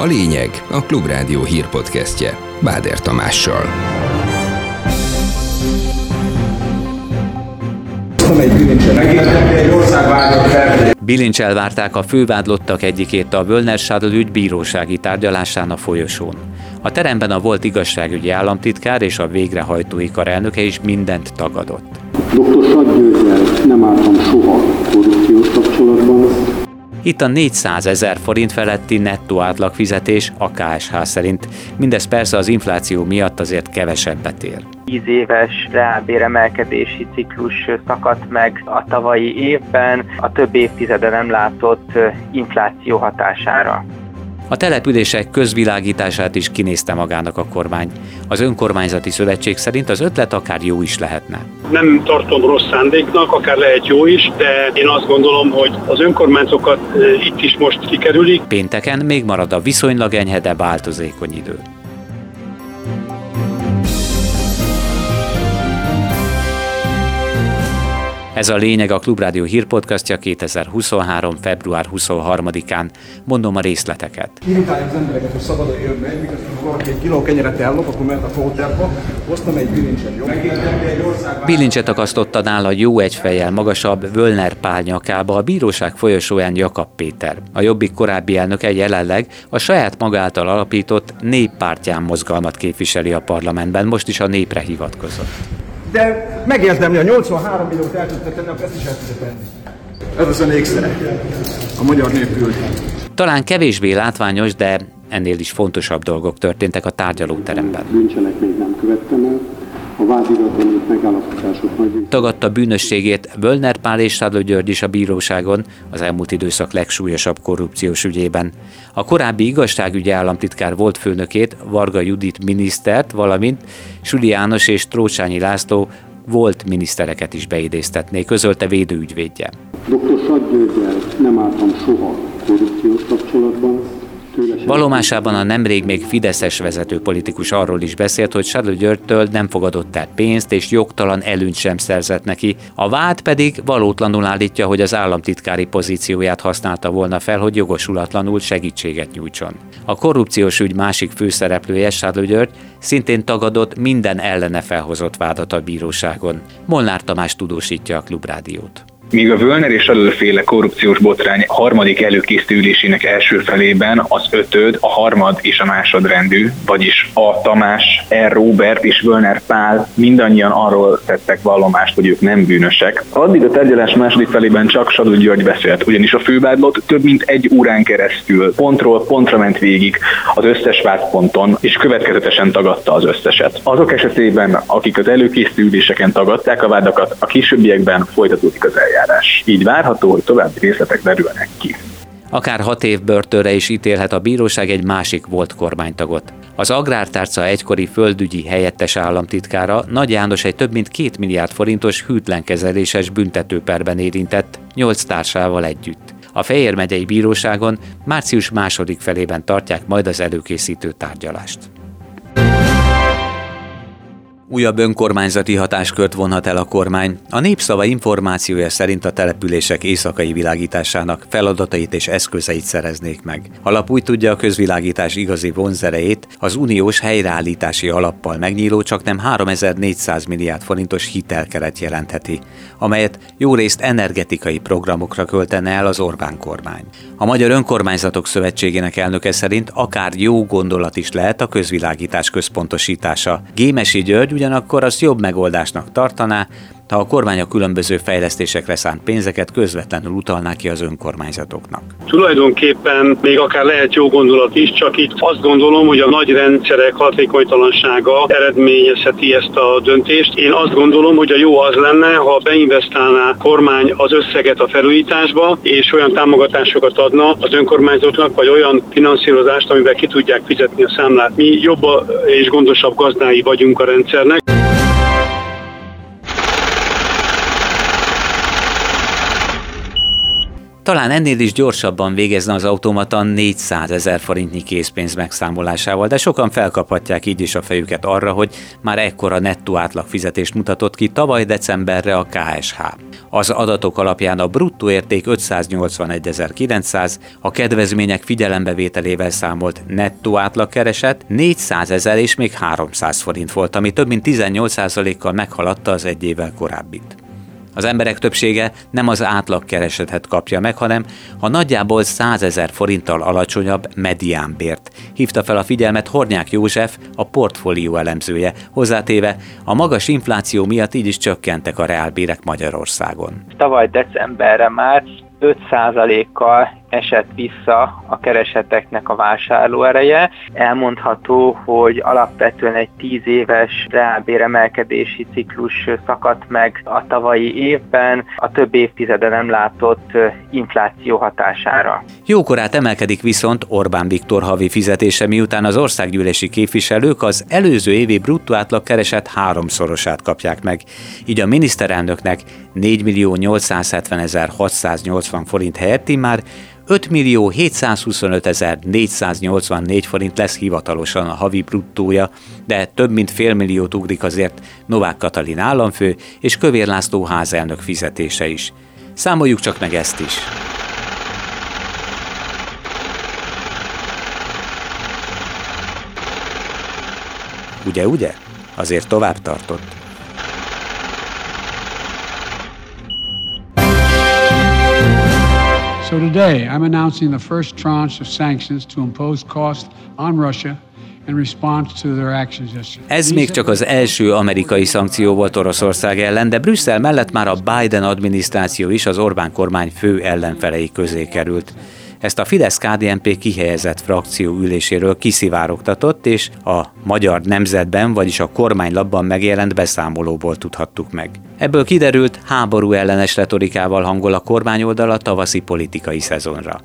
A lényeg a Klubrádió hírpodcastje Báder Tamással. Bilincs elvárták a fővádlottak egyikét a Völner Schadl ügy bírósági tárgyalásán a folyosón. A teremben a volt igazságügyi államtitkár és a végrehajtói kar elnöke is mindent tagadott. Dr. Sadgyőzzel nem álltam soha korrupciós kapcsolatban, itt a 400 ezer forint feletti nettó átlagfizetés a KSH szerint. Mindez persze az infláció miatt azért kevesebbet ér. 10 éves reálbéremelkedési ciklus szakadt meg a tavalyi évben, a több évtizede nem látott infláció hatására. A települések közvilágítását is kinézte magának a kormány. Az önkormányzati szövetség szerint az ötlet akár jó is lehetne. Nem tartom rossz szándéknak, akár lehet jó is, de én azt gondolom, hogy az önkormányzatokat itt is most kikerülik. Pénteken még marad a viszonylag enyhe, de változékony idő. Ez a lényeg a Klubrádió hírpodcastja 2023. február 23-án. Mondom a részleteket. Irritálja az embereket, hogy szabadon jönnek, miközben valaki egy kiló kenyeret ellop, akkor mehet a fóterba, hoztam egy bilincset, jó? Bilincset akasztotta nála jó egyfejjel magasabb Völner Pál nyakába a bíróság folyosóján Jakab Péter. A Jobbik korábbi elnöke jelenleg a saját magáltal alapított néppártyán mozgalmat képviseli a parlamentben, most is a népre hivatkozott de megérdemli a 83 milliót el tudta tenni, ezt is el tudta tenni. Ez az a ékszere. A magyar nép Talán kevésbé látványos, de ennél is fontosabb dolgok történtek a tárgyalóteremben. Bűncselekményt nem követtem el, a vádiraton megállapítások nagy... Tagadta bűnösségét Völner Pál és Sádló György is a bíróságon az elmúlt időszak legsúlyosabb korrupciós ügyében. A korábbi igazságügyi államtitkár volt főnökét, Varga Judit minisztert, valamint Süli János és Trócsányi László volt minisztereket is beidéztetné, közölte védőügyvédje. Dr. Sadgyőgyel nem álltam soha korrupciós kapcsolatban, Valomásában a nemrég még Fideszes vezető politikus arról is beszélt, hogy Sadl Györgytől nem fogadott el pénzt, és jogtalan előnyt sem szerzett neki. A vád pedig valótlanul állítja, hogy az államtitkári pozícióját használta volna fel, hogy jogosulatlanul segítséget nyújtson. A korrupciós ügy másik főszereplője, Sadl György, szintén tagadott minden ellene felhozott vádat a bíróságon. Molnár Tamás tudósítja a Klubrádiót. Míg a Völner és előféle korrupciós botrány harmadik előkészítőülésének első felében az ötöd, a harmad és a másodrendű, vagyis a Tamás, R. Robert és Völner Pál mindannyian arról tettek vallomást, hogy ők nem bűnösek. Addig a tárgyalás második felében csak Sadú György beszélt, ugyanis a fővádlott több mint egy órán keresztül pontról pontra ment végig az összes vádponton, és következetesen tagadta az összeset. Azok esetében, akik az előkészítő üléseken tagadták a vádakat, a későbbiekben folytatódik az eljárás eljárás. Így várható, hogy további részletek derülnek ki. Akár hat év börtönre is ítélhet a bíróság egy másik volt kormánytagot. Az Agrártárca egykori földügyi helyettes államtitkára Nagy János egy több mint két milliárd forintos hűtlenkezeléses büntetőperben érintett, nyolc társával együtt. A Fejér megyei bíróságon március második felében tartják majd az előkészítő tárgyalást. Újabb önkormányzati hatáskört vonhat el a kormány. A népszava információja szerint a települések éjszakai világításának feladatait és eszközeit szereznék meg. Alap úgy tudja a közvilágítás igazi vonzerejét az uniós helyreállítási alappal megnyíló csak nem 3400 milliárd forintos hitelkeret jelentheti, amelyet jó részt energetikai programokra költene el az Orbán kormány. A Magyar Önkormányzatok Szövetségének elnöke szerint akár jó gondolat is lehet a közvilágítás központosítása. Gémesi György ugyanakkor azt jobb megoldásnak tartaná, ha a kormány a különböző fejlesztésekre szánt pénzeket közvetlenül utalná ki az önkormányzatoknak. Tulajdonképpen még akár lehet jó gondolat is, csak itt azt gondolom, hogy a nagy rendszerek hatékonytalansága eredményezheti ezt a döntést. Én azt gondolom, hogy a jó az lenne, ha beinvestálná a kormány az összeget a felújításba, és olyan támogatásokat adna az önkormányzatoknak, vagy olyan finanszírozást, amivel ki tudják fizetni a számlát. Mi jobb és gondosabb gazdái vagyunk a rendszernek. Talán ennél is gyorsabban végezne az automata 400 ezer forintnyi készpénz megszámolásával, de sokan felkaphatják így is a fejüket arra, hogy már ekkora nettó átlag fizetést mutatott ki tavaly decemberre a KSH. Az adatok alapján a bruttó érték 581.900, a kedvezmények figyelembevételével számolt nettó átlagkereset 400 ezer és még 300 forint volt, ami több mint 18%-kal meghaladta az egy évvel korábbit. Az emberek többsége nem az átlagkeresetet kapja meg, hanem a nagyjából 100 ezer forinttal alacsonyabb mediánbért. Hívta fel a figyelmet Hornyák József, a portfólió elemzője, hozzátéve a magas infláció miatt így is csökkentek a reálbérek Magyarországon. Tavaly decemberre már 5%-kal esett vissza a kereseteknek a vásárlóereje. Elmondható, hogy alapvetően egy 10 éves reálbéremelkedési ciklus szakadt meg a tavalyi évben, a több évtizede nem látott infláció hatására. Jókorát emelkedik viszont Orbán Viktor havi fizetése, miután az országgyűlési képviselők az előző évi bruttó átlag kereset háromszorosát kapják meg. Így a miniszterelnöknek 4 millió 870 680 forint helyett már 5 millió 725 484 forint lesz hivatalosan a havi bruttója, de több mint fél milliót ugrik azért Novák Katalin államfő és Kövér László házelnök fizetése is. Számoljuk csak meg ezt is. Ugye, ugye? Azért tovább tartott. So today, I'm announcing the first tranche of sanctions to impose costs on Russia Ez még csak az első amerikai szankció volt Oroszország ellen, de Brüsszel mellett már a Biden adminisztráció is az Orbán kormány fő ellenfelei közé került. Ezt a Fidesz-KDNP kihelyezett frakció üléséről kiszivárogtatott, és a Magyar Nemzetben, vagyis a kormánylapban megjelent beszámolóból tudhattuk meg. Ebből kiderült, háború ellenes retorikával hangol a kormányoldal a tavaszi politikai szezonra.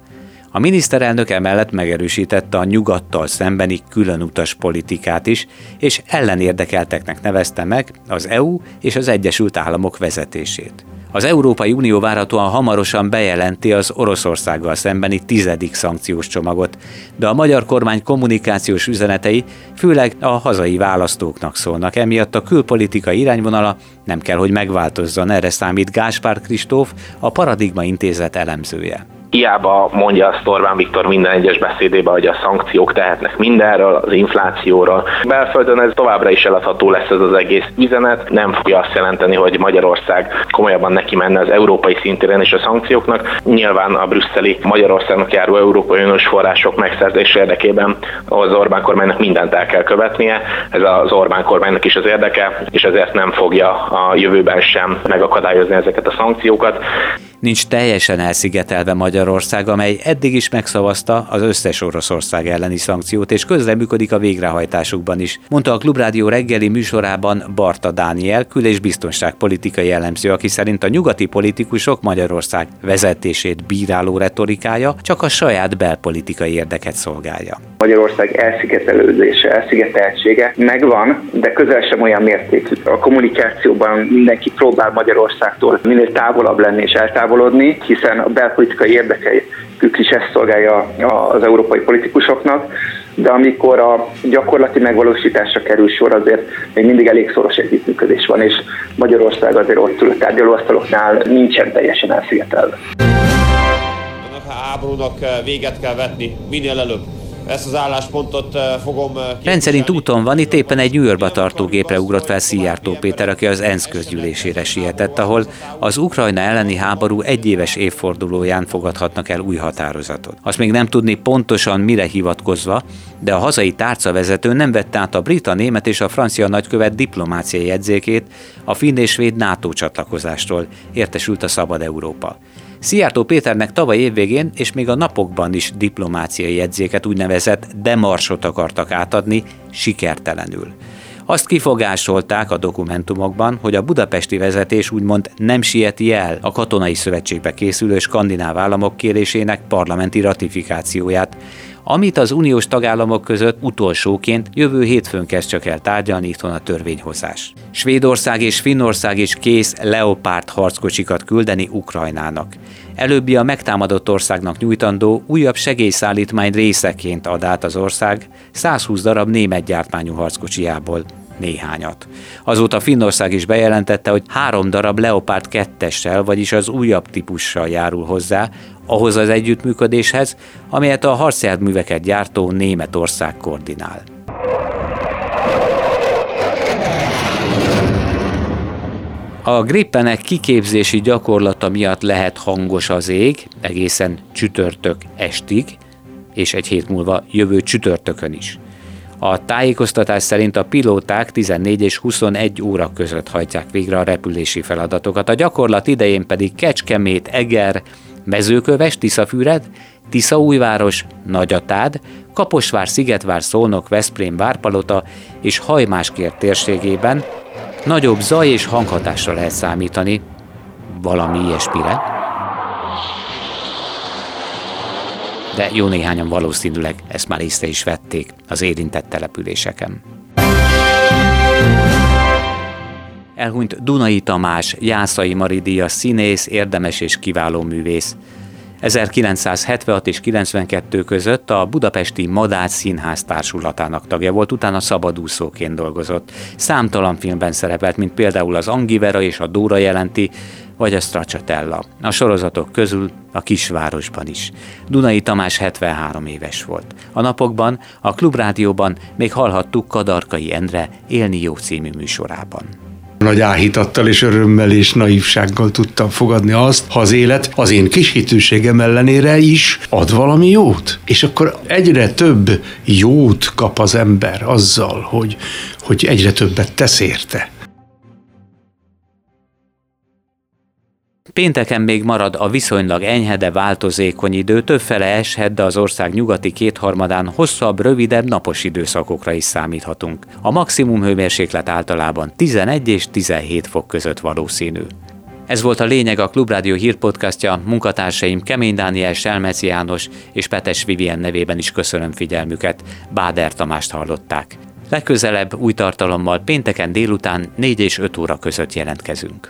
A miniszterelnök emellett megerősítette a nyugattal szembeni különutas politikát is, és ellenérdekelteknek nevezte meg az EU és az Egyesült Államok vezetését. Az Európai Unió várhatóan hamarosan bejelenti az Oroszországgal szembeni tizedik szankciós csomagot, de a magyar kormány kommunikációs üzenetei főleg a hazai választóknak szólnak, emiatt a külpolitika irányvonala nem kell, hogy megváltozzon, erre számít Gáspár Kristóf, a Paradigma Intézet elemzője. Hiába mondja azt Orbán Viktor minden egyes beszédében, hogy a szankciók tehetnek mindenről, az inflációról. Belföldön ez továbbra is eladható lesz ez az egész üzenet. Nem fogja azt jelenteni, hogy Magyarország komolyabban neki menne az európai szintéren és a szankcióknak. Nyilván a brüsszeli Magyarországnak járó Európai Uniós források megszerzése érdekében az Orbán kormánynak mindent el kell követnie. Ez az Orbán kormánynak is az érdeke, és ezért nem fogja a jövőben sem megakadályozni ezeket a szankciókat nincs teljesen elszigetelve Magyarország, amely eddig is megszavazta az összes Oroszország elleni szankciót, és közreműködik a végrehajtásukban is, mondta a Klubrádió reggeli műsorában Barta Dániel, kül- és biztonságpolitikai jellemző, aki szerint a nyugati politikusok Magyarország vezetését bíráló retorikája csak a saját belpolitikai érdeket szolgálja. Magyarország elszigetelődése, elszigeteltsége megvan, de közel sem olyan mértékű. A kommunikációban mindenki próbál Magyarországtól minél távolabb lenni és eltávolodni, távolodni, hiszen a belpolitikai érdekeik is ezt szolgálja az európai politikusoknak, de amikor a gyakorlati megvalósításra kerül sor, azért még mindig elég szoros együttműködés van, és Magyarország azért ott ül a tárgyalóasztaloknál nincsen teljesen elszigetelve. Ennek a háborúnak véget kell vetni minél előbb ezt az álláspontot fogom Rendszerint úton van, itt éppen egy Yorkba tartó gépre ugrott fel Szijjártó Péter, aki az ENSZ közgyűlésére sietett, ahol az Ukrajna elleni háború egyéves évfordulóján fogadhatnak el új határozatot. Azt még nem tudni pontosan mire hivatkozva, de a hazai tárcavezető nem vette át a brit, a német és a francia nagykövet diplomáciai jegyzékét a finn és svéd NATO csatlakozástól, értesült a Szabad Európa. Szijjártó Péternek tavaly évvégén és még a napokban is diplomáciai jegyzéket úgynevezett demarsot akartak átadni, sikertelenül. Azt kifogásolták a dokumentumokban, hogy a budapesti vezetés úgymond nem sieti el a katonai szövetségbe készülő skandináv államok kérésének parlamenti ratifikációját, amit az uniós tagállamok között utolsóként jövő hétfőn kezd csak el tárgyalni itthon a törvényhozás. Svédország és Finnország is kész Leopard harckocsikat küldeni Ukrajnának. Előbbi a megtámadott országnak nyújtandó újabb segélyszállítmány részeként ad át az ország 120 darab német gyártmányú harckocsiából néhányat. Azóta Finnország is bejelentette, hogy három darab Leopard 2 vagyis az újabb típussal járul hozzá, ahhoz az együttműködéshez, amelyet a harcjárműveket gyártó Németország koordinál. A grippenek kiképzési gyakorlata miatt lehet hangos az ég, egészen csütörtök estig, és egy hét múlva jövő csütörtökön is. A tájékoztatás szerint a pilóták 14 és 21 óra között hajtják végre a repülési feladatokat, a gyakorlat idején pedig Kecskemét, Eger, Mezőköves, Tiszafüred, Tiszaújváros, Nagyatád, Kaposvár, Szigetvár, Szolnok, Veszprém, Várpalota és Hajmáskért térségében nagyobb zaj és hanghatásra lehet számítani, valami ilyesmire. De jó néhányan valószínűleg ezt már észre is vették az érintett településeken. Elhunyt Dunai Tamás, Jászai Maridia színész, érdemes és kiváló művész. 1976 és 92 között a Budapesti Madács Színház társulatának tagja volt, utána szabadúszóként dolgozott. Számtalan filmben szerepelt, mint például az Angivera és a Dóra jelenti, vagy a Stracciatella. A sorozatok közül a kisvárosban is. Dunai Tamás 73 éves volt. A napokban a Klubrádióban még hallhattuk Kadarkai Endre Élni jó című műsorában. Nagy áhítattal és örömmel és naívsággal tudtam fogadni azt, ha az élet az én kis hitűségem ellenére is ad valami jót. És akkor egyre több jót kap az ember azzal, hogy, hogy egyre többet tesz érte. Pénteken még marad a viszonylag enyhe, de változékony idő, többfele eshet, de az ország nyugati kétharmadán hosszabb, rövidebb napos időszakokra is számíthatunk. A maximum hőmérséklet általában 11 és 17 fok között valószínű. Ez volt a lényeg a Klubrádió hírpodcastja, munkatársaim Kemény Dániel, Selmeci János és Petes Vivien nevében is köszönöm figyelmüket. Báder Tamást hallották. Legközelebb új tartalommal pénteken délután 4 és 5 óra között jelentkezünk.